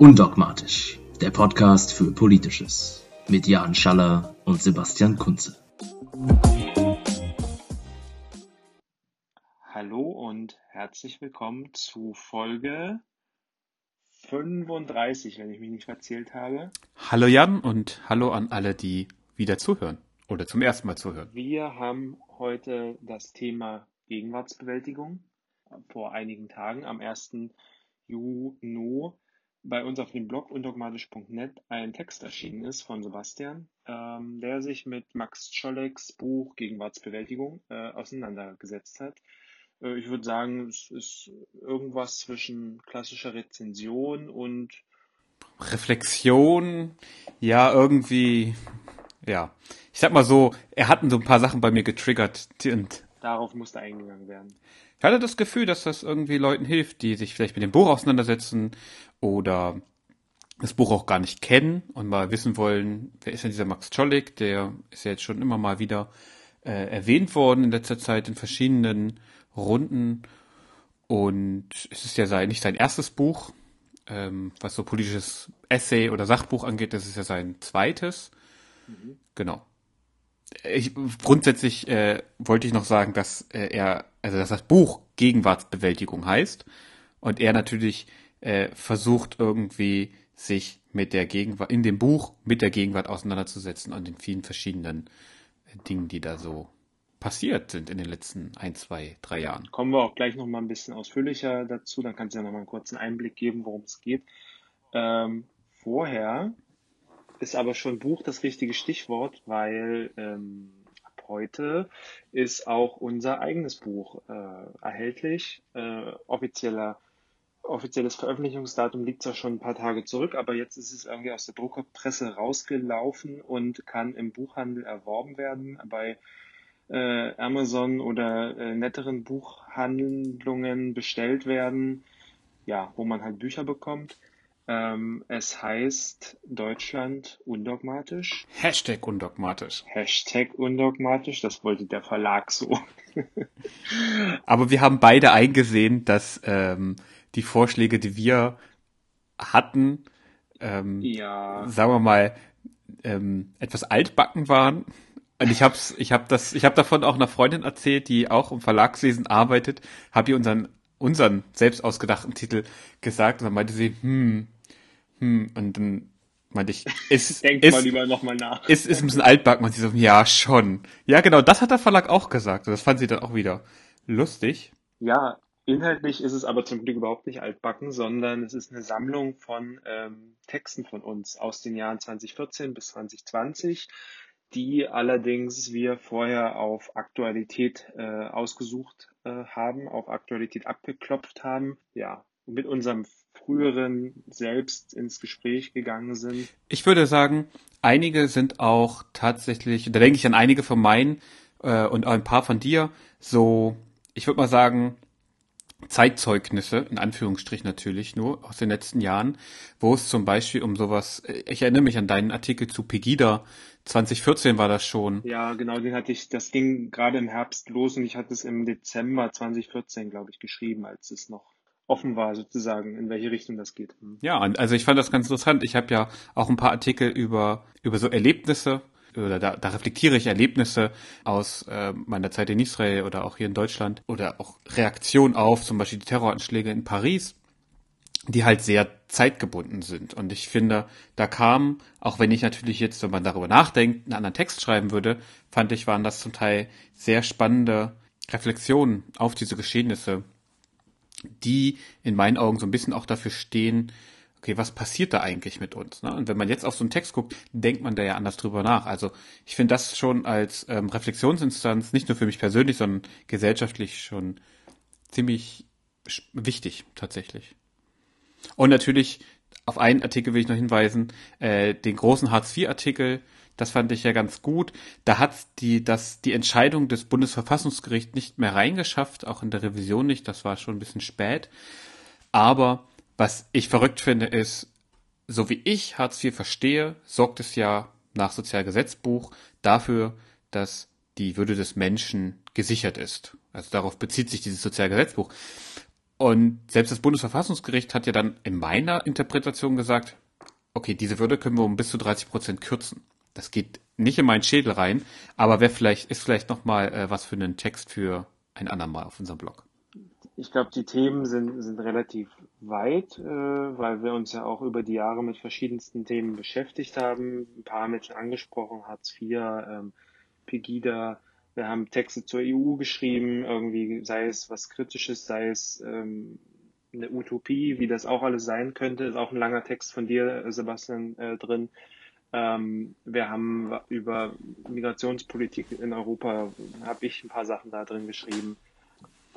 Undogmatisch, der Podcast für Politisches mit Jan Schaller und Sebastian Kunze. Hallo und herzlich willkommen zu Folge 35, wenn ich mich nicht verzählt habe. Hallo Jan und hallo an alle, die wieder zuhören oder zum ersten Mal zuhören. Wir haben heute das Thema Gegenwartsbewältigung. Vor einigen Tagen, am 1. Juni, bei uns auf dem Blog undogmatisch.net ein Text erschienen ist von Sebastian, ähm, der sich mit Max Schollecks Buch Gegenwartsbewältigung äh, auseinandergesetzt hat. Äh, ich würde sagen, es ist irgendwas zwischen klassischer Rezension und Reflexion, ja, irgendwie, ja. Ich sag mal so, er hat so ein paar Sachen bei mir getriggert und darauf musste eingegangen werden. Ich hatte das Gefühl, dass das irgendwie Leuten hilft, die sich vielleicht mit dem Buch auseinandersetzen oder das Buch auch gar nicht kennen und mal wissen wollen, wer ist denn dieser Max Czollik, der ist ja jetzt schon immer mal wieder äh, erwähnt worden in letzter Zeit in verschiedenen Runden und es ist ja sein, nicht sein erstes Buch, ähm, was so politisches Essay oder Sachbuch angeht, das ist ja sein zweites. Mhm. Genau. Ich, grundsätzlich äh, wollte ich noch sagen, dass äh, er, also dass das Buch Gegenwartsbewältigung heißt und er natürlich äh, versucht irgendwie sich mit der Gegenwart, in dem Buch mit der Gegenwart auseinanderzusetzen und den vielen verschiedenen äh, Dingen, die da so passiert sind in den letzten ein, zwei, drei Jahren. Kommen wir auch gleich nochmal ein bisschen ausführlicher dazu, dann kannst du ja nochmal einen kurzen Einblick geben, worum es geht. Ähm, vorher ist aber schon Buch das richtige Stichwort, weil ähm, ab heute ist auch unser eigenes Buch äh, erhältlich. Äh, offizieller offizielles Veröffentlichungsdatum liegt zwar schon ein paar Tage zurück, aber jetzt ist es irgendwie aus der Druckerpresse rausgelaufen und kann im Buchhandel erworben werden bei äh, Amazon oder äh, netteren Buchhandlungen bestellt werden, ja, wo man halt Bücher bekommt. Ähm, es heißt Deutschland undogmatisch. Hashtag undogmatisch. Hashtag undogmatisch, das wollte der Verlag so. Aber wir haben beide eingesehen, dass ähm, die Vorschläge, die wir hatten, ähm, ja. sagen wir mal, ähm, etwas altbacken waren. Und ich hab's, ich hab das, ich habe davon auch einer Freundin erzählt, die auch im Verlagswesen arbeitet, habe ihr unseren unseren selbst ausgedachten Titel gesagt und dann meinte sie, hm, hm, und dann meinte ich, ist, Denk ist, mal lieber nochmal nach. Ist, ist ein bisschen altbacken und sie so, ja, schon. Ja, genau, das hat der Verlag auch gesagt. Und das fand sie dann auch wieder lustig. Ja, Inhaltlich ist es aber zum Glück überhaupt nicht altbacken, sondern es ist eine Sammlung von ähm, Texten von uns aus den Jahren 2014 bis 2020, die allerdings wir vorher auf Aktualität äh, ausgesucht äh, haben, auf Aktualität abgeklopft haben, ja, mit unserem früheren selbst ins Gespräch gegangen sind. Ich würde sagen, einige sind auch tatsächlich, da denke ich an einige von meinen äh, und ein paar von dir, so, ich würde mal sagen, Zeitzeugnisse, in Anführungsstrich natürlich nur, aus den letzten Jahren, wo es zum Beispiel um sowas, ich erinnere mich an deinen Artikel zu Pegida, 2014 war das schon. Ja, genau, den hatte ich, das ging gerade im Herbst los und ich hatte es im Dezember 2014, glaube ich, geschrieben, als es noch offen war sozusagen, in welche Richtung das geht. Hm. Ja, also ich fand das ganz interessant. Ich habe ja auch ein paar Artikel über, über so Erlebnisse oder da, da reflektiere ich Erlebnisse aus äh, meiner Zeit in Israel oder auch hier in Deutschland oder auch Reaktion auf zum Beispiel die Terroranschläge in Paris, die halt sehr zeitgebunden sind. Und ich finde, da kam, auch wenn ich natürlich jetzt, wenn man darüber nachdenkt, einen anderen Text schreiben würde, fand ich, waren das zum Teil sehr spannende Reflexionen auf diese Geschehnisse, die in meinen Augen so ein bisschen auch dafür stehen, okay, was passiert da eigentlich mit uns? Ne? Und wenn man jetzt auf so einen Text guckt, denkt man da ja anders drüber nach. Also ich finde das schon als ähm, Reflexionsinstanz, nicht nur für mich persönlich, sondern gesellschaftlich schon ziemlich wichtig tatsächlich. Und natürlich, auf einen Artikel will ich noch hinweisen, äh, den großen Hartz-IV-Artikel, das fand ich ja ganz gut. Da hat die, das, die Entscheidung des Bundesverfassungsgerichts nicht mehr reingeschafft, auch in der Revision nicht, das war schon ein bisschen spät. Aber was ich verrückt finde, ist, so wie ich Hartz IV verstehe, sorgt es ja nach Sozialgesetzbuch dafür, dass die Würde des Menschen gesichert ist. Also darauf bezieht sich dieses Sozialgesetzbuch. Und selbst das Bundesverfassungsgericht hat ja dann in meiner Interpretation gesagt, okay, diese Würde können wir um bis zu 30 Prozent kürzen. Das geht nicht in meinen Schädel rein, aber wer vielleicht, ist vielleicht nochmal äh, was für einen Text für ein andermal auf unserem Blog. Ich glaube, die Themen sind, sind relativ weit, äh, weil wir uns ja auch über die Jahre mit verschiedensten Themen beschäftigt haben. Ein paar Menschen angesprochen, Hartz IV, ähm, Pegida. Wir haben Texte zur EU geschrieben, irgendwie sei es was Kritisches, sei es ähm, eine Utopie, wie das auch alles sein könnte. Ist auch ein langer Text von dir, Sebastian, äh, drin. Ähm, wir haben über Migrationspolitik in Europa, habe ich ein paar Sachen da drin geschrieben.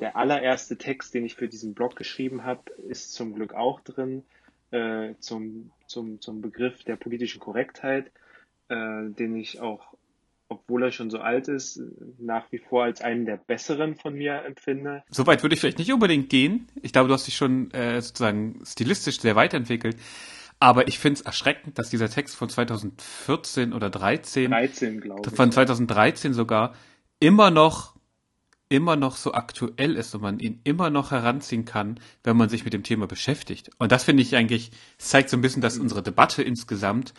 Der allererste Text, den ich für diesen Blog geschrieben habe, ist zum Glück auch drin, äh, zum, zum, zum Begriff der politischen Korrektheit, äh, den ich auch, obwohl er schon so alt ist, nach wie vor als einen der besseren von mir empfinde. Soweit würde ich vielleicht nicht unbedingt gehen. Ich glaube, du hast dich schon äh, sozusagen stilistisch sehr weiterentwickelt. Aber ich finde es erschreckend, dass dieser Text von 2014 oder 13, 13 glaube ich. Von 2013 sogar immer noch immer noch so aktuell ist und man ihn immer noch heranziehen kann, wenn man sich mit dem Thema beschäftigt. Und das finde ich eigentlich, zeigt so ein bisschen, dass unsere Debatte insgesamt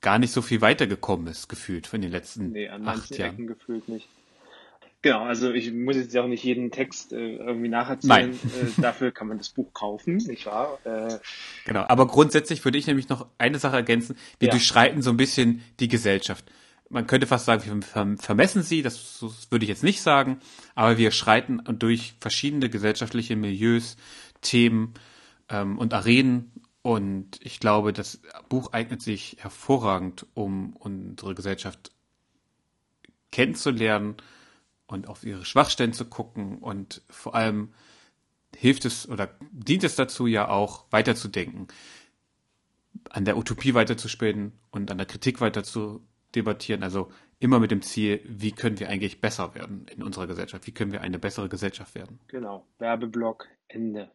gar nicht so viel weitergekommen ist, gefühlt, von den letzten nee, an acht Jahren. Ecken gefühlt nicht. Genau, also ich muss jetzt auch nicht jeden Text äh, irgendwie nacherzählen. Äh, dafür kann man das Buch kaufen, nicht wahr? Äh, genau, aber grundsätzlich würde ich nämlich noch eine Sache ergänzen. Wir ja. durchschreiten so ein bisschen die Gesellschaft. Man könnte fast sagen, wir vermessen sie, das, das würde ich jetzt nicht sagen, aber wir schreiten durch verschiedene gesellschaftliche Milieus, Themen ähm, und Arenen und ich glaube, das Buch eignet sich hervorragend, um unsere Gesellschaft kennenzulernen, und auf ihre Schwachstellen zu gucken und vor allem hilft es oder dient es dazu ja auch weiterzudenken, an der Utopie weiterzuspielen und an der Kritik weiter zu debattieren. Also immer mit dem Ziel, wie können wir eigentlich besser werden in unserer Gesellschaft? Wie können wir eine bessere Gesellschaft werden? Genau. Werbeblock Ende.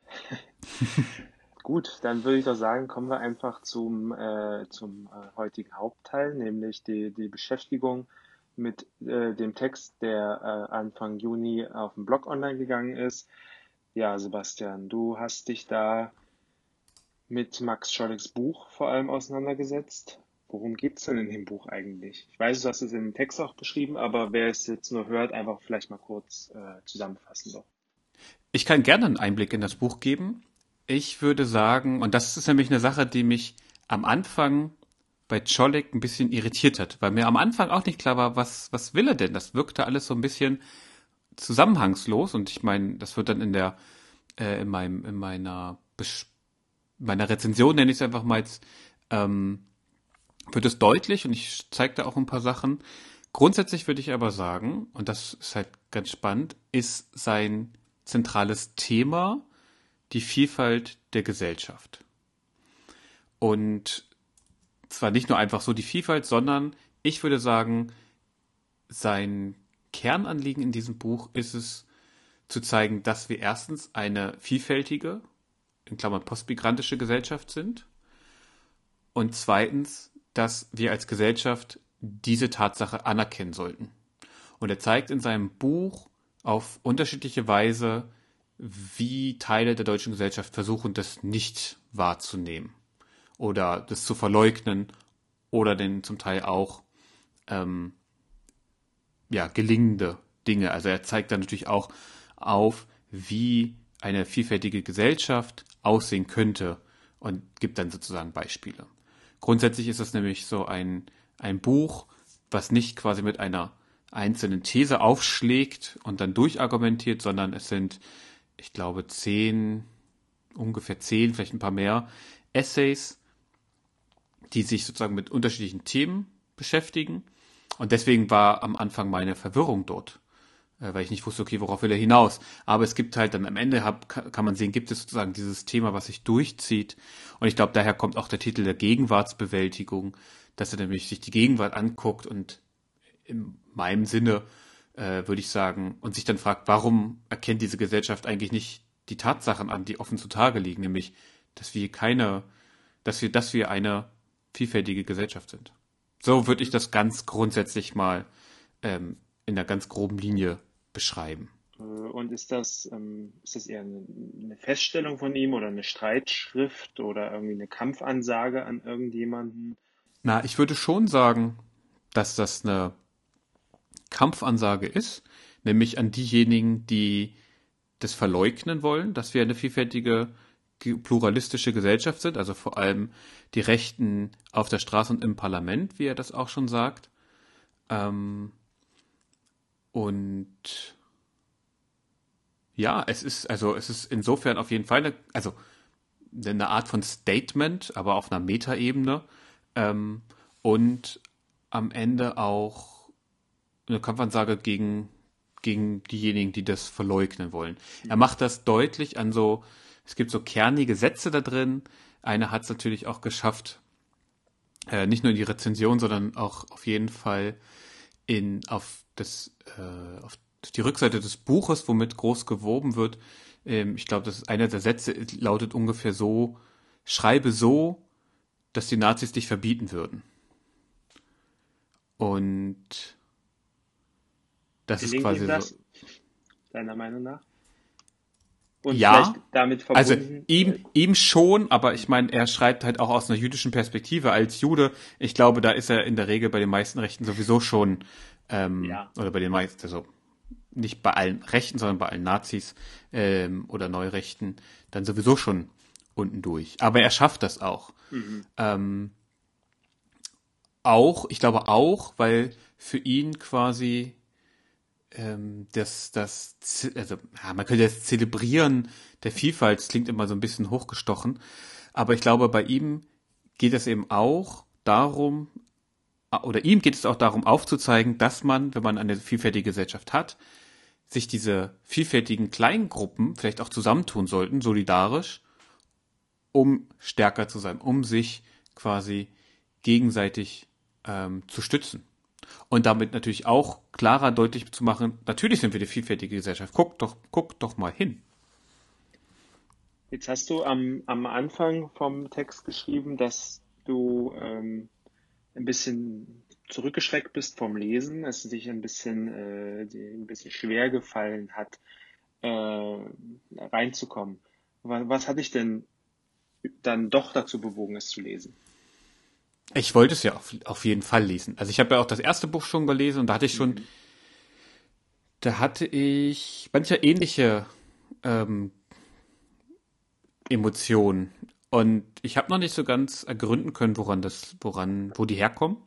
Gut, dann würde ich doch sagen, kommen wir einfach zum, äh, zum äh, heutigen Hauptteil, nämlich die, die Beschäftigung mit äh, dem Text, der äh, Anfang Juni auf dem Blog online gegangen ist. Ja, Sebastian, du hast dich da mit Max Schollecks Buch vor allem auseinandergesetzt. Worum geht es denn in dem Buch eigentlich? Ich weiß, du hast es im Text auch beschrieben, aber wer es jetzt nur hört, einfach vielleicht mal kurz äh, zusammenfassen doch. Ich kann gerne einen Einblick in das Buch geben. Ich würde sagen, und das ist nämlich eine Sache, die mich am Anfang bei Czolek ein bisschen irritiert hat, weil mir am Anfang auch nicht klar war, was, was will er denn? Das wirkte alles so ein bisschen zusammenhangslos und ich meine, das wird dann in der, äh, in meinem, in meiner, Besch meiner Rezension nenne ich es einfach mal jetzt, ähm, wird es deutlich und ich zeige da auch ein paar Sachen. Grundsätzlich würde ich aber sagen, und das ist halt ganz spannend, ist sein zentrales Thema die Vielfalt der Gesellschaft. Und zwar nicht nur einfach so die Vielfalt, sondern ich würde sagen, sein Kernanliegen in diesem Buch ist es zu zeigen, dass wir erstens eine vielfältige, in Klammern postmigrantische Gesellschaft sind und zweitens, dass wir als Gesellschaft diese Tatsache anerkennen sollten. Und er zeigt in seinem Buch auf unterschiedliche Weise, wie Teile der deutschen Gesellschaft versuchen, das nicht wahrzunehmen oder das zu verleugnen oder denn zum Teil auch ähm, ja, gelingende Dinge. Also er zeigt dann natürlich auch auf, wie eine vielfältige Gesellschaft aussehen könnte und gibt dann sozusagen Beispiele. Grundsätzlich ist es nämlich so ein, ein Buch, was nicht quasi mit einer einzelnen These aufschlägt und dann durchargumentiert, sondern es sind, ich glaube, zehn, ungefähr zehn, vielleicht ein paar mehr Essays, die sich sozusagen mit unterschiedlichen Themen beschäftigen. Und deswegen war am Anfang meine Verwirrung dort, äh, weil ich nicht wusste, okay, worauf will er hinaus. Aber es gibt halt dann am Ende, hab, kann man sehen, gibt es sozusagen dieses Thema, was sich durchzieht. Und ich glaube, daher kommt auch der Titel der Gegenwartsbewältigung, dass er nämlich sich die Gegenwart anguckt und in meinem Sinne äh, würde ich sagen, und sich dann fragt, warum erkennt diese Gesellschaft eigentlich nicht die Tatsachen an, die offen zutage liegen, nämlich, dass wir keine, dass wir, dass wir eine vielfältige Gesellschaft sind. So würde ich das ganz grundsätzlich mal ähm, in einer ganz groben Linie beschreiben. Äh, und ist das, ähm, ist das eher eine, eine Feststellung von ihm oder eine Streitschrift oder irgendwie eine Kampfansage an irgendjemanden? Na, ich würde schon sagen, dass das eine Kampfansage ist, nämlich an diejenigen, die das verleugnen wollen, dass wir eine vielfältige pluralistische Gesellschaft sind, also vor allem die Rechten auf der Straße und im Parlament, wie er das auch schon sagt. Ähm, und ja, es ist, also es ist insofern auf jeden Fall eine, also eine Art von Statement, aber auf einer Metaebene. Ähm, und am Ende auch eine Kampfansage gegen, gegen diejenigen, die das verleugnen wollen. Er macht das deutlich an so, es gibt so kernige Sätze da drin. Einer hat es natürlich auch geschafft, äh, nicht nur in die Rezension, sondern auch auf jeden Fall in, auf das, äh, auf die Rückseite des Buches, womit groß gewoben wird. Ähm, ich glaube, das ist einer der Sätze lautet ungefähr so, schreibe so, dass die Nazis dich verbieten würden. Und das Gelingt ist quasi das, so. Deiner Meinung nach? Und ja, damit also ihm, ihm schon, aber ich meine, er schreibt halt auch aus einer jüdischen Perspektive als Jude. Ich glaube, da ist er in der Regel bei den meisten Rechten sowieso schon, ähm, ja. oder bei den meisten, also nicht bei allen Rechten, sondern bei allen Nazis ähm, oder Neurechten, dann sowieso schon unten durch. Aber er schafft das auch. Mhm. Ähm, auch, ich glaube auch, weil für ihn quasi ähm, das, das, also ja, man könnte das Zelebrieren der Vielfalt, das klingt immer so ein bisschen hochgestochen, aber ich glaube, bei ihm geht es eben auch darum, oder ihm geht es auch darum aufzuzeigen, dass man, wenn man eine vielfältige Gesellschaft hat, sich diese vielfältigen Kleingruppen vielleicht auch zusammentun sollten, solidarisch, um stärker zu sein, um sich quasi gegenseitig ähm, zu stützen. Und damit natürlich auch klarer deutlich zu machen, natürlich sind wir eine vielfältige Gesellschaft. Guck doch, guck doch mal hin. Jetzt hast du am, am Anfang vom Text geschrieben, dass du ähm, ein bisschen zurückgeschreckt bist vom Lesen, es sich ein bisschen, äh, ein bisschen schwer gefallen hat, äh, reinzukommen. Was, was hat dich denn dann doch dazu bewogen, es zu lesen? Ich wollte es ja auf, auf jeden Fall lesen. Also ich habe ja auch das erste Buch schon gelesen und da hatte ich schon, mhm. da hatte ich manche ähnliche ähm, Emotionen. Und ich habe noch nicht so ganz ergründen können, woran das, woran, wo die herkommen.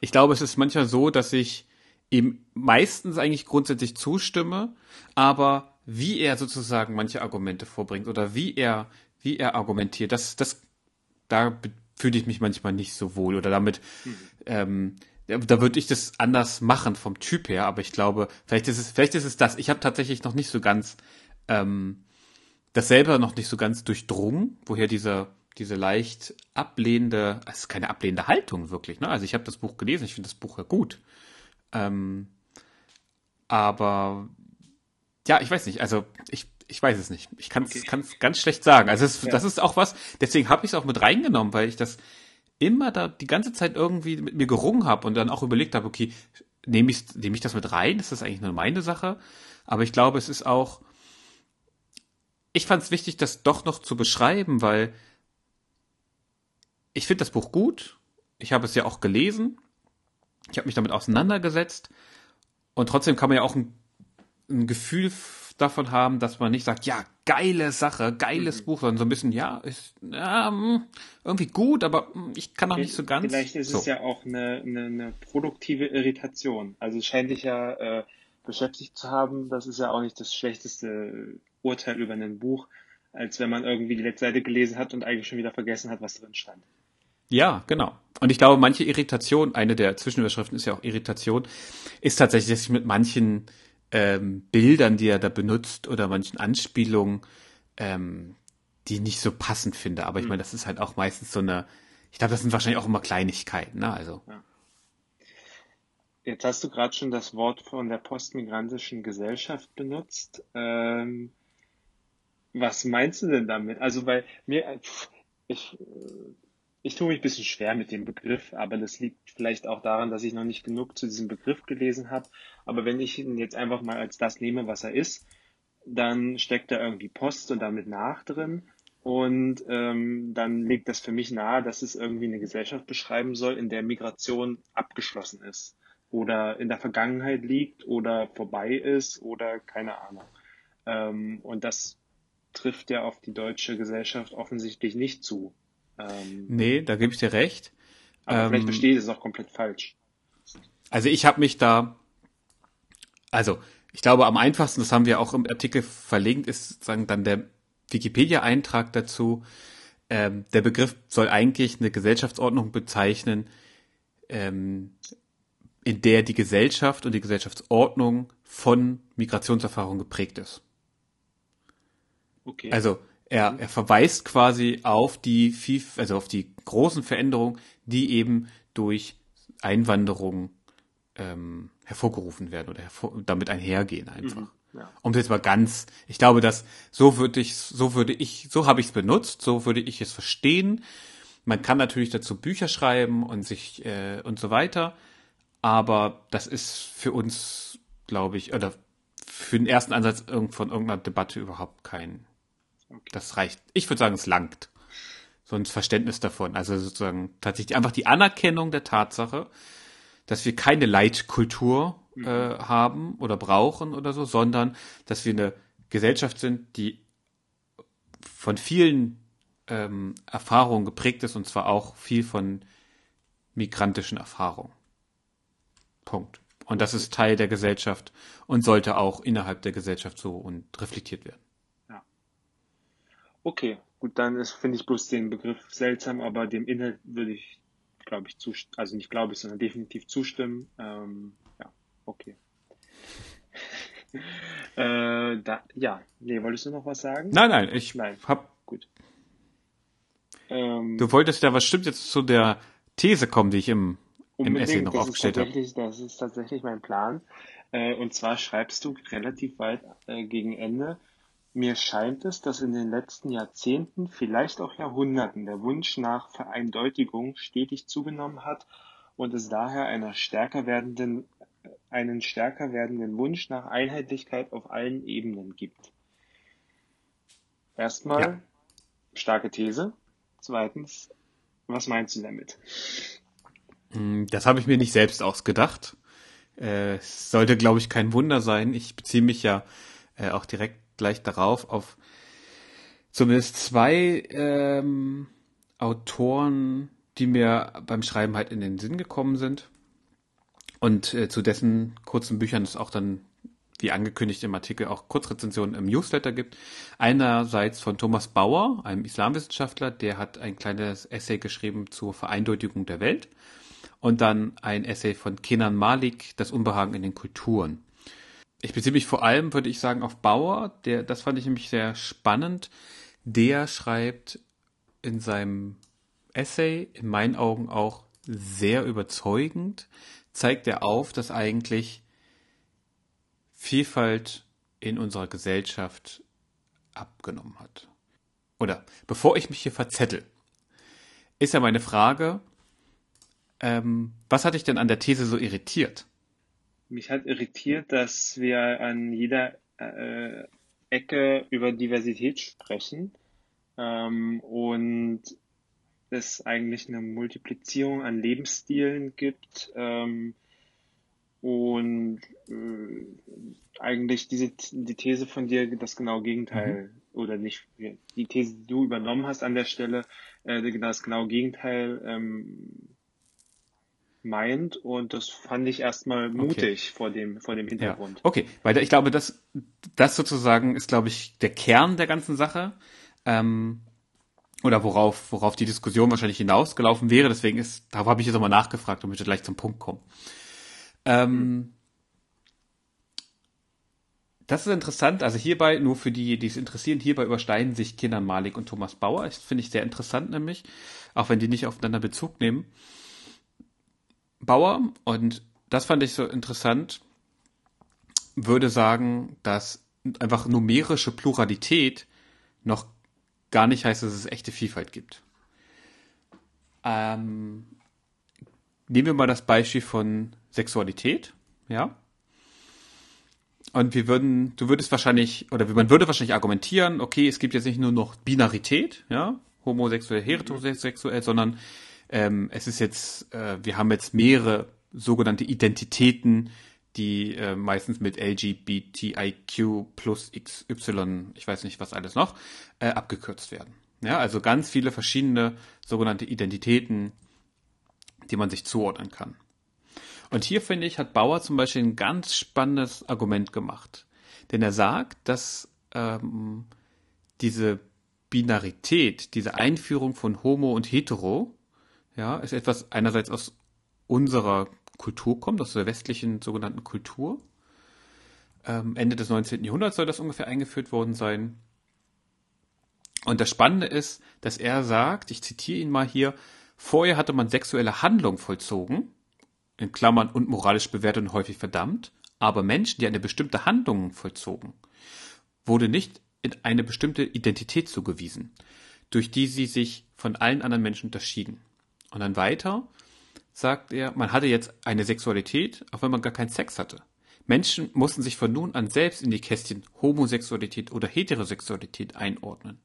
Ich glaube, es ist manchmal so, dass ich ihm meistens eigentlich grundsätzlich zustimme, aber wie er sozusagen manche Argumente vorbringt oder wie er, wie er argumentiert, das, das, da fühle ich mich manchmal nicht so wohl oder damit, mhm. ähm, da würde ich das anders machen vom Typ her, aber ich glaube, vielleicht ist es, vielleicht ist es das. Ich habe tatsächlich noch nicht so ganz ähm, das selber noch nicht so ganz durchdrungen, woher dieser diese leicht ablehnende, es ist keine ablehnende Haltung wirklich, ne? Also ich habe das Buch gelesen, ich finde das Buch ja gut. Ähm, aber ja, ich weiß nicht, also ich, ich weiß es nicht. Ich kann es okay. ganz schlecht sagen. Also es, ja. das ist auch was, deswegen habe ich es auch mit reingenommen, weil ich das immer da die ganze Zeit irgendwie mit mir gerungen habe und dann auch überlegt habe, okay, nehme ich, nehme ich das mit rein? Ist das eigentlich nur meine Sache? Aber ich glaube, es ist auch, ich fand es wichtig, das doch noch zu beschreiben, weil ich finde das Buch gut. Ich habe es ja auch gelesen. Ich habe mich damit auseinandergesetzt. Und trotzdem kann man ja auch ein, ein Gefühl davon haben, dass man nicht sagt, ja, geile Sache, geiles mhm. Buch, sondern so ein bisschen, ja, ist ja, hm, irgendwie gut, aber hm, ich kann noch nicht so ganz. Vielleicht ist so. es ja auch eine, eine, eine produktive Irritation. Also es scheint dich ja äh, beschäftigt zu haben. Das ist ja auch nicht das schlechteste Urteil über ein Buch, als wenn man irgendwie die letzte Seite gelesen hat und eigentlich schon wieder vergessen hat, was drin stand. Ja, genau. Und ich glaube, manche Irritation, eine der Zwischenüberschriften ist ja auch Irritation, ist tatsächlich, dass ich mit manchen ähm, Bildern, die er da benutzt oder manchen Anspielungen, ähm, die nicht so passend finde. Aber ich mhm. meine, das ist halt auch meistens so eine, ich glaube, das sind wahrscheinlich auch immer Kleinigkeiten, ne? Also. Ja. Jetzt hast du gerade schon das Wort von der postmigrantischen Gesellschaft benutzt. Ähm, was meinst du denn damit? Also, weil mir, ich, ich tue mich ein bisschen schwer mit dem Begriff, aber das liegt vielleicht auch daran, dass ich noch nicht genug zu diesem Begriff gelesen habe. Aber wenn ich ihn jetzt einfach mal als das nehme, was er ist, dann steckt da irgendwie Post und damit nach drin. Und ähm, dann liegt das für mich nahe, dass es irgendwie eine Gesellschaft beschreiben soll, in der Migration abgeschlossen ist oder in der Vergangenheit liegt oder vorbei ist oder keine Ahnung. Ähm, und das trifft ja auf die deutsche Gesellschaft offensichtlich nicht zu. Ähm, nee, da gebe ich dir recht. Aber ähm, vielleicht verstehe ich es auch komplett falsch. Also ich habe mich da, also ich glaube am einfachsten, das haben wir auch im Artikel verlinkt, ist sozusagen dann der Wikipedia-Eintrag dazu. Ähm, der Begriff soll eigentlich eine Gesellschaftsordnung bezeichnen, ähm, in der die Gesellschaft und die Gesellschaftsordnung von Migrationserfahrung geprägt ist. Okay. Also er, mhm. er verweist quasi auf die viel, also auf die großen Veränderungen, die eben durch Einwanderung ähm, hervorgerufen werden oder hervor, damit einhergehen einfach. Mhm. Ja. Um das jetzt mal ganz, ich glaube, dass so würde ich, so würde ich, so habe ich es benutzt, so würde ich es verstehen. Man kann natürlich dazu Bücher schreiben und sich äh, und so weiter, aber das ist für uns, glaube ich, oder für den ersten Ansatz von irgendeiner Debatte überhaupt kein Okay. Das reicht. Ich würde sagen, es langt. So ein Verständnis davon. Also sozusagen tatsächlich einfach die Anerkennung der Tatsache, dass wir keine Leitkultur mhm. äh, haben oder brauchen oder so, sondern dass wir eine Gesellschaft sind, die von vielen ähm, Erfahrungen geprägt ist und zwar auch viel von migrantischen Erfahrungen. Punkt. Und das ist Teil der Gesellschaft und sollte auch innerhalb der Gesellschaft so und reflektiert werden. Okay, gut, dann finde ich bloß den Begriff seltsam, aber dem Inhalt würde ich, glaube ich, zustimmen, also nicht glaube ich, sondern definitiv zustimmen. Ähm, ja, okay. äh, da, ja, nee, wolltest du noch was sagen? Nein, nein, ich nein. hab. Gut. Ähm, du wolltest ja, was stimmt jetzt zu der These kommen, die ich im, im Essay noch aufgestellt habe. Das ist tatsächlich mein Plan. Äh, und zwar schreibst du relativ weit äh, gegen Ende, mir scheint es, dass in den letzten Jahrzehnten, vielleicht auch Jahrhunderten, der Wunsch nach Vereindeutigung stetig zugenommen hat und es daher einer stärker werdenden, einen stärker werdenden Wunsch nach Einheitlichkeit auf allen Ebenen gibt. Erstmal ja. starke These. Zweitens, was meinst du damit? Hm, das habe ich mir nicht selbst ausgedacht. Äh, es sollte, glaube ich, kein Wunder sein. Ich beziehe mich ja äh, auch direkt gleich darauf auf zumindest zwei ähm, Autoren, die mir beim Schreiben halt in den Sinn gekommen sind. Und äh, zu dessen kurzen Büchern es auch dann, wie angekündigt im Artikel, auch Kurzrezensionen im Newsletter gibt. Einerseits von Thomas Bauer, einem Islamwissenschaftler, der hat ein kleines Essay geschrieben zur Vereindeutigung der Welt. Und dann ein Essay von Kenan Malik, Das Unbehagen in den Kulturen. Ich beziehe mich vor allem, würde ich sagen, auf Bauer. Der, das fand ich nämlich sehr spannend. Der schreibt in seinem Essay, in meinen Augen auch sehr überzeugend, zeigt er auf, dass eigentlich Vielfalt in unserer Gesellschaft abgenommen hat. Oder bevor ich mich hier verzettel, ist ja meine Frage, ähm, was hat dich denn an der These so irritiert? Mich hat irritiert, dass wir an jeder äh, Ecke über Diversität sprechen ähm, und es eigentlich eine Multiplizierung an Lebensstilen gibt ähm, und äh, eigentlich diese die These von dir das genau Gegenteil mhm. oder nicht die These, die du übernommen hast an der Stelle, äh, das genau Gegenteil ähm, meint und das fand ich erstmal mutig okay. vor dem vor dem Hintergrund. Ja. Okay, weil ich glaube, das das sozusagen ist, glaube ich, der Kern der ganzen Sache. Ähm, oder worauf, worauf die Diskussion wahrscheinlich hinausgelaufen wäre. Deswegen ist, darauf habe ich jetzt nochmal nachgefragt, damit wir gleich zum Punkt kommen. Ähm, das ist interessant. Also hierbei, nur für die, die es interessieren, hierbei überschneiden sich Kindern Malik und Thomas Bauer. Das finde ich sehr interessant nämlich, auch wenn die nicht aufeinander Bezug nehmen. Bauer, und das fand ich so interessant, würde sagen, dass einfach numerische Pluralität noch gar nicht heißt, dass es echte Vielfalt gibt. Ähm, nehmen wir mal das Beispiel von Sexualität, ja. Und wir würden, du würdest wahrscheinlich, oder man würde wahrscheinlich argumentieren, okay, es gibt jetzt nicht nur noch Binarität, ja, homosexuell, heterosexuell, sondern ähm, es ist jetzt, äh, wir haben jetzt mehrere sogenannte Identitäten, die äh, meistens mit LGBTIQ plus XY, ich weiß nicht was alles noch, äh, abgekürzt werden. Ja, also ganz viele verschiedene sogenannte Identitäten, die man sich zuordnen kann. Und hier finde ich, hat Bauer zum Beispiel ein ganz spannendes Argument gemacht. Denn er sagt, dass ähm, diese Binarität, diese Einführung von Homo und Hetero, ja, ist etwas einerseits aus unserer Kultur kommt, aus der westlichen sogenannten Kultur. Ähm, Ende des 19. Jahrhunderts soll das ungefähr eingeführt worden sein. Und das Spannende ist, dass er sagt, ich zitiere ihn mal hier, vorher hatte man sexuelle Handlung vollzogen, in Klammern und moralisch bewertet und häufig verdammt, aber Menschen, die eine bestimmte Handlung vollzogen, wurde nicht in eine bestimmte Identität zugewiesen, durch die sie sich von allen anderen Menschen unterschieden. Und dann weiter, sagt er, man hatte jetzt eine Sexualität, auch wenn man gar keinen Sex hatte. Menschen mussten sich von nun an selbst in die Kästchen Homosexualität oder Heterosexualität einordnen.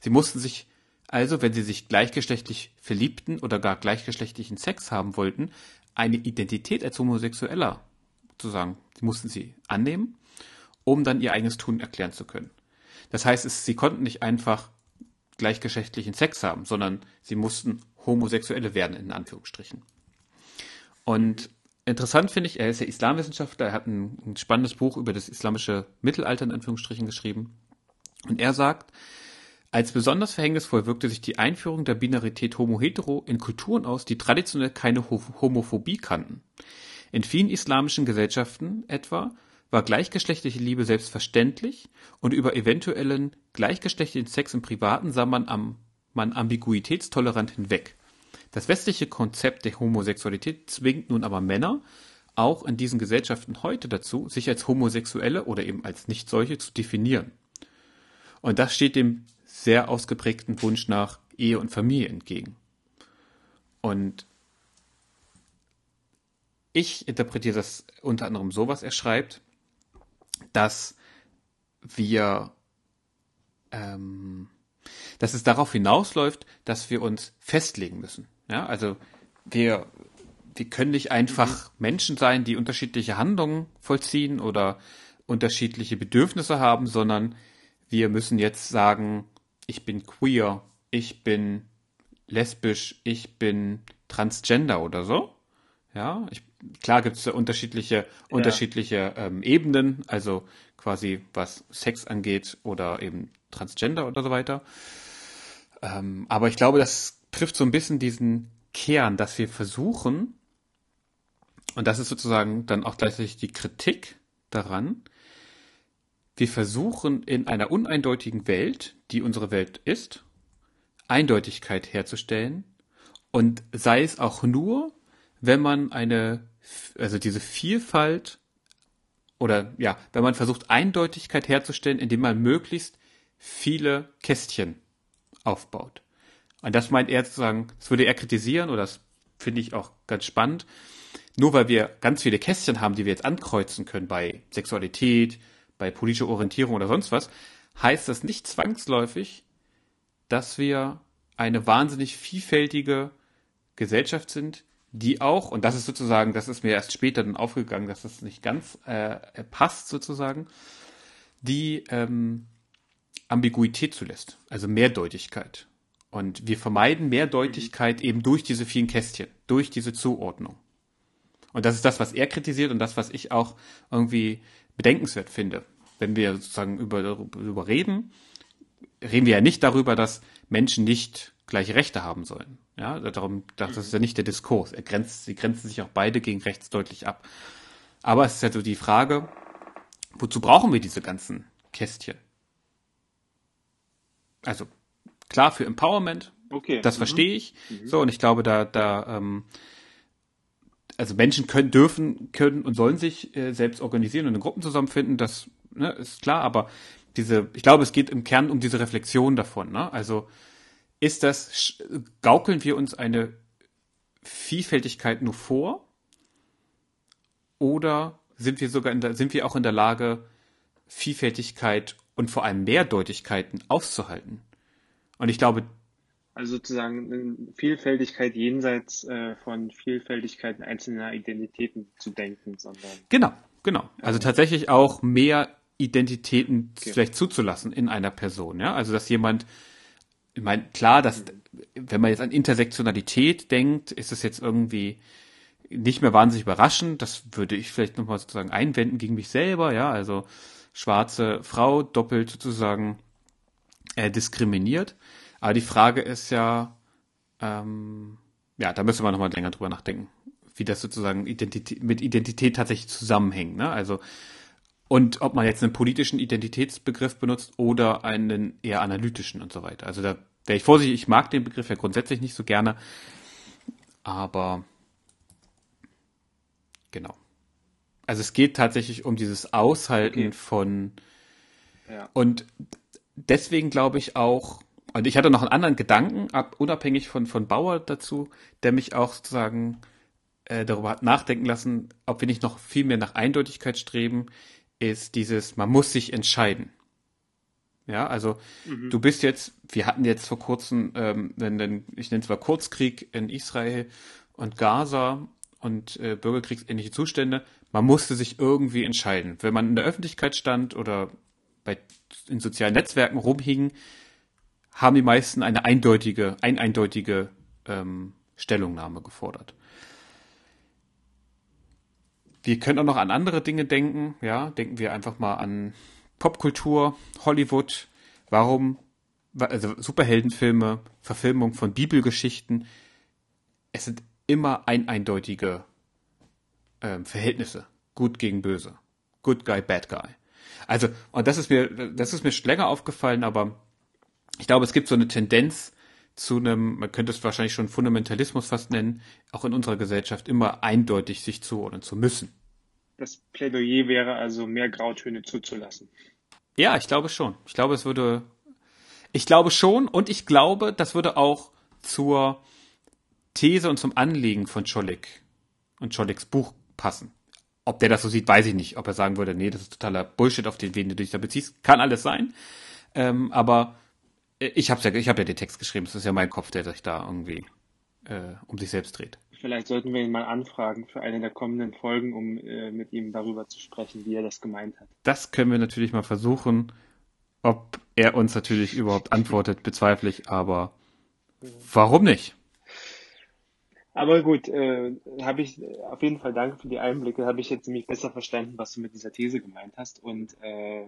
Sie mussten sich also, wenn sie sich gleichgeschlechtlich verliebten oder gar gleichgeschlechtlichen Sex haben wollten, eine Identität als Homosexueller sozusagen, sie mussten sie annehmen, um dann ihr eigenes Tun erklären zu können. Das heißt, es, sie konnten nicht einfach gleichgeschlechtlichen Sex haben, sondern sie mussten Homosexuelle werden, in Anführungsstrichen. Und interessant finde ich, er ist ja Islamwissenschaftler, er hat ein, ein spannendes Buch über das islamische Mittelalter in Anführungsstrichen geschrieben. Und er sagt, als besonders verhängnisvoll wirkte sich die Einführung der Binarität Homo-Hetero in Kulturen aus, die traditionell keine Homophobie kannten. In vielen islamischen Gesellschaften etwa war gleichgeschlechtliche Liebe selbstverständlich und über eventuellen gleichgeschlechtlichen Sex im Privaten sah man, am, man ambiguitätstolerant hinweg. Das westliche Konzept der Homosexualität zwingt nun aber Männer, auch in diesen Gesellschaften heute dazu, sich als Homosexuelle oder eben als nicht solche zu definieren. Und das steht dem sehr ausgeprägten Wunsch nach Ehe und Familie entgegen. Und ich interpretiere das unter anderem so, was er schreibt, dass wir ähm, dass es darauf hinausläuft, dass wir uns festlegen müssen. Ja, also wir, wir können nicht einfach. Menschen sein, die unterschiedliche Handlungen vollziehen oder unterschiedliche Bedürfnisse haben, sondern wir müssen jetzt sagen, ich bin queer, ich bin lesbisch, ich bin transgender oder so. Ja, ich, klar gibt es unterschiedliche, ja. unterschiedliche ähm, Ebenen, also quasi was Sex angeht oder eben Transgender oder so weiter. Ähm, aber ich glaube, das trifft so ein bisschen diesen Kern, dass wir versuchen, und das ist sozusagen dann auch gleichzeitig die Kritik daran, wir versuchen in einer uneindeutigen Welt, die unsere Welt ist, Eindeutigkeit herzustellen und sei es auch nur, wenn man eine, also diese Vielfalt oder ja, wenn man versucht Eindeutigkeit herzustellen, indem man möglichst viele Kästchen aufbaut. Und das meint er zu sagen, das würde er kritisieren, oder das finde ich auch ganz spannend. Nur weil wir ganz viele Kästchen haben, die wir jetzt ankreuzen können bei Sexualität, bei politischer Orientierung oder sonst was, heißt das nicht zwangsläufig, dass wir eine wahnsinnig vielfältige Gesellschaft sind, die auch, und das ist sozusagen, das ist mir erst später dann aufgegangen, dass das nicht ganz äh, passt sozusagen, die ähm, Ambiguität zulässt, also Mehrdeutigkeit. Und wir vermeiden Mehrdeutigkeit eben durch diese vielen Kästchen, durch diese Zuordnung. Und das ist das, was er kritisiert und das, was ich auch irgendwie bedenkenswert finde. Wenn wir sozusagen über, darüber reden, reden wir ja nicht darüber, dass Menschen nicht gleiche Rechte haben sollen. Ja, darum, das ist ja nicht der Diskurs. Er grenzt, sie grenzen sich auch beide gegen rechts deutlich ab. Aber es ist ja so die Frage, wozu brauchen wir diese ganzen Kästchen? Also klar für Empowerment, okay. das mhm. verstehe ich. Mhm. So und ich glaube, da da ähm, also Menschen können dürfen können und sollen sich äh, selbst organisieren und in Gruppen zusammenfinden. Das ne, ist klar, aber diese, ich glaube, es geht im Kern um diese Reflexion davon. Ne? Also ist das, gaukeln wir uns eine Vielfältigkeit nur vor? Oder sind wir sogar in der, sind wir auch in der Lage, Vielfältigkeit und vor allem Mehrdeutigkeiten auszuhalten? Und ich glaube, also sozusagen Vielfältigkeit jenseits äh, von Vielfältigkeiten einzelner Identitäten zu denken, sondern. Genau, genau. Also tatsächlich auch mehr Identitäten okay. vielleicht zuzulassen in einer Person, ja. Also dass jemand, ich meine, klar, dass, wenn man jetzt an Intersektionalität denkt, ist es jetzt irgendwie nicht mehr wahnsinnig überraschend. Das würde ich vielleicht nochmal sozusagen einwenden gegen mich selber, ja. Also schwarze Frau doppelt sozusagen äh, diskriminiert. Aber die Frage ist ja, ähm, ja, da müssen wir nochmal länger drüber nachdenken, wie das sozusagen Identität, mit Identität tatsächlich zusammenhängt. Ne? Also und ob man jetzt einen politischen Identitätsbegriff benutzt oder einen eher analytischen und so weiter. Also da wäre ich vorsichtig, ich mag den Begriff ja grundsätzlich nicht so gerne, aber genau. Also es geht tatsächlich um dieses Aushalten okay. von ja. und deswegen glaube ich auch, und ich hatte noch einen anderen Gedanken, ab, unabhängig von, von Bauer dazu, der mich auch sozusagen äh, darüber hat nachdenken lassen, ob wir nicht noch viel mehr nach Eindeutigkeit streben, ist dieses, man muss sich entscheiden. Ja, also mhm. du bist jetzt, wir hatten jetzt vor kurzem, ähm, wenn denn, ich nenne es mal Kurzkrieg in Israel und Gaza und äh, bürgerkriegsähnliche Zustände, man musste sich irgendwie entscheiden. Wenn man in der Öffentlichkeit stand oder bei, in sozialen Netzwerken rumhing, haben die meisten eine eindeutige, ein eindeutige ähm, Stellungnahme gefordert. Wir können auch noch an andere Dinge denken, ja, denken wir einfach mal an Popkultur, Hollywood, warum, also Superheldenfilme, Verfilmung von Bibelgeschichten, es sind immer ein eindeutige ähm, Verhältnisse. Gut gegen böse. Good guy, bad guy. Also, und das ist mir, das ist mir schon länger aufgefallen, aber ich glaube, es gibt so eine Tendenz zu einem, man könnte es wahrscheinlich schon Fundamentalismus fast nennen, auch in unserer Gesellschaft immer eindeutig sich zuordnen zu müssen. Das Plädoyer wäre also, mehr Grautöne zuzulassen. Ja, ich glaube schon. Ich glaube, es würde, ich glaube schon und ich glaube, das würde auch zur These und zum Anliegen von Scholik und Scholiks Buch passen. Ob der das so sieht, weiß ich nicht. Ob er sagen würde, nee, das ist totaler Bullshit, auf den, wen du dich da beziehst. Kann alles sein. Ähm, aber ich habe ja, ich habe ja den Text geschrieben. Es ist ja mein Kopf, der sich da irgendwie äh, um sich selbst dreht. Vielleicht sollten wir ihn mal anfragen für eine der kommenden Folgen, um äh, mit ihm darüber zu sprechen, wie er das gemeint hat. Das können wir natürlich mal versuchen. Ob er uns natürlich überhaupt antwortet, bezweifle ich, aber warum nicht? Aber gut, äh, habe ich auf jeden Fall danke für die Einblicke. Habe ich jetzt nämlich besser verstanden, was du mit dieser These gemeint hast und äh,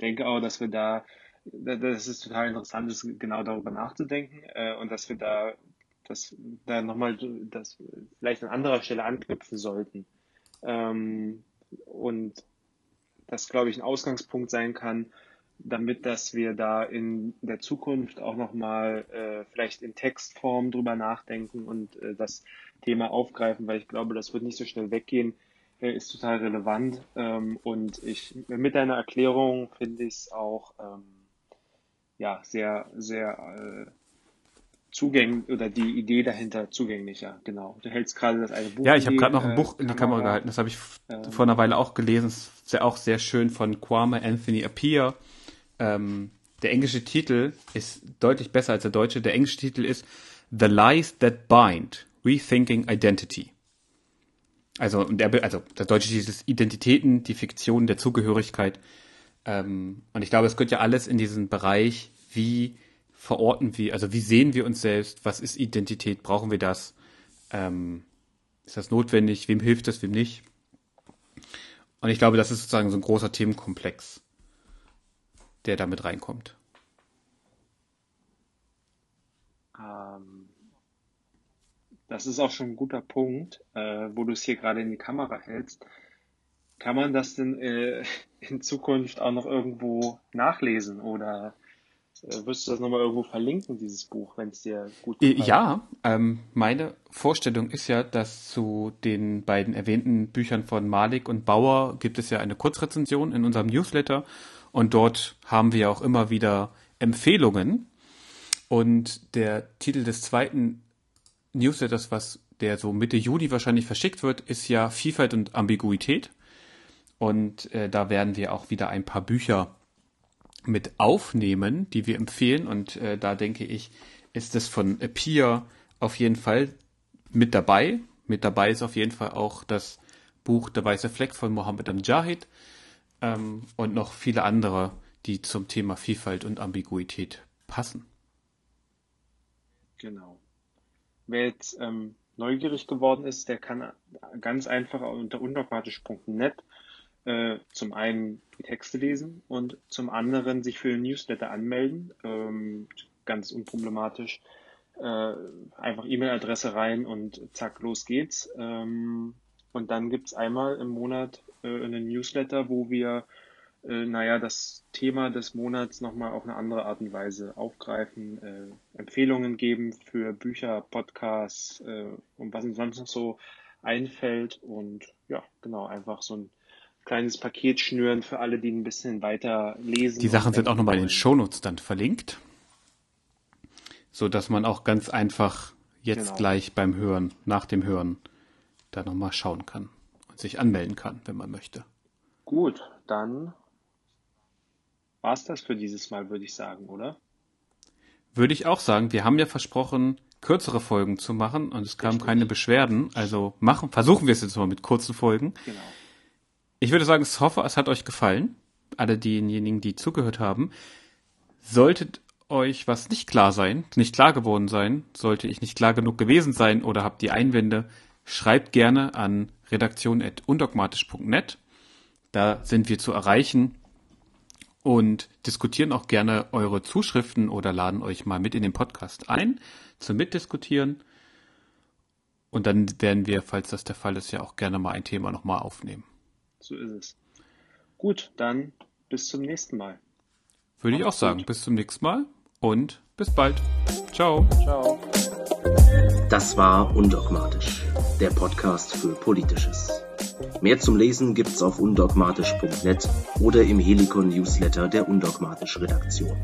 denke auch, dass wir da, das ist total interessant, ist, genau darüber nachzudenken äh, und dass wir da, dass da nochmal, das vielleicht an anderer Stelle anknüpfen sollten ähm, und das glaube ich ein Ausgangspunkt sein kann, damit, dass wir da in der Zukunft auch nochmal äh, vielleicht in Textform drüber nachdenken und äh, das Thema aufgreifen, weil ich glaube, das wird nicht so schnell weggehen, äh, ist total relevant. Ähm, und ich mit deiner Erklärung finde ich es auch ähm, ja sehr, sehr äh, zugänglich oder die Idee dahinter zugänglicher, genau. Du hältst gerade das eine Buch. Ja, ich habe gerade noch ein Buch in die Kamera, Kamera gehalten, das habe ich ähm, vor einer Weile auch gelesen. Das ist ja auch sehr schön von Kwame Anthony Appiah ähm, der englische Titel ist deutlich besser als der deutsche. Der englische Titel ist The Lies That Bind, Rethinking Identity. Also, der, also der deutsche Titel ist Identitäten, die Fiktion der Zugehörigkeit. Ähm, und ich glaube, es gehört ja alles in diesen Bereich, wie verorten wir, also wie sehen wir uns selbst, was ist Identität, brauchen wir das, ähm, ist das notwendig, wem hilft das, wem nicht. Und ich glaube, das ist sozusagen so ein großer Themenkomplex der damit reinkommt? Ähm, das ist auch schon ein guter Punkt, äh, wo du es hier gerade in die Kamera hältst. Kann man das denn äh, in Zukunft auch noch irgendwo nachlesen oder äh, wirst du das nochmal irgendwo verlinken, dieses Buch, wenn es dir gut gefällt? Ja, ähm, meine Vorstellung ist ja, dass zu den beiden erwähnten Büchern von Malik und Bauer gibt es ja eine Kurzrezension in unserem Newsletter und dort haben wir auch immer wieder Empfehlungen. Und der Titel des zweiten Newsletters, was der so Mitte Juni wahrscheinlich verschickt wird, ist ja Vielfalt und Ambiguität. Und äh, da werden wir auch wieder ein paar Bücher mit aufnehmen, die wir empfehlen. Und äh, da denke ich, ist es von Pia auf jeden Fall mit dabei. Mit dabei ist auf jeden Fall auch das Buch Der weiße Fleck von Mohammed Amjahid ähm, und noch viele andere, die zum Thema Vielfalt und Ambiguität passen. Genau. Wer jetzt ähm, neugierig geworden ist, der kann ganz einfach unter undogmatisch.net äh, zum einen die Texte lesen und zum anderen sich für den Newsletter anmelden. Ähm, ganz unproblematisch. Äh, einfach E-Mail-Adresse rein und zack, los geht's. Ähm, und dann gibt's einmal im Monat äh, einen Newsletter, wo wir äh, naja, das Thema des Monats nochmal auf eine andere Art und Weise aufgreifen, äh, Empfehlungen geben für Bücher, Podcasts äh, und was uns sonst noch so einfällt und ja, genau, einfach so ein kleines Paket schnüren für alle, die ein bisschen weiter lesen. Die Sachen sind auch nochmal in den Shownotes dann verlinkt, so dass man auch ganz einfach jetzt genau. gleich beim Hören, nach dem Hören, da nochmal schauen kann und sich anmelden kann, wenn man möchte. Gut, dann war es das für dieses Mal, würde ich sagen, oder? Würde ich auch sagen. Wir haben ja versprochen, kürzere Folgen zu machen und es kamen keine Beschwerden. Also machen, versuchen wir es jetzt mal mit kurzen Folgen. Genau. Ich würde sagen, ich hoffe, es hat euch gefallen. Alle diejenigen, die zugehört haben. Solltet euch was nicht klar sein, nicht klar geworden sein, sollte ich nicht klar genug gewesen sein oder habt ihr Einwände, schreibt gerne an redaktion.undogmatisch.net. Da sind wir zu erreichen und diskutieren auch gerne eure Zuschriften oder laden euch mal mit in den Podcast ein zum Mitdiskutieren. Und dann werden wir, falls das der Fall ist, ja auch gerne mal ein Thema nochmal aufnehmen. So ist es. Gut, dann bis zum nächsten Mal. Würde ich auch sagen. Gut. Bis zum nächsten Mal und bis bald. Ciao. Ciao. Das war Undogmatisch, der Podcast für Politisches. Mehr zum Lesen gibt's auf undogmatisch.net oder im Helikon Newsletter der Undogmatisch Redaktion.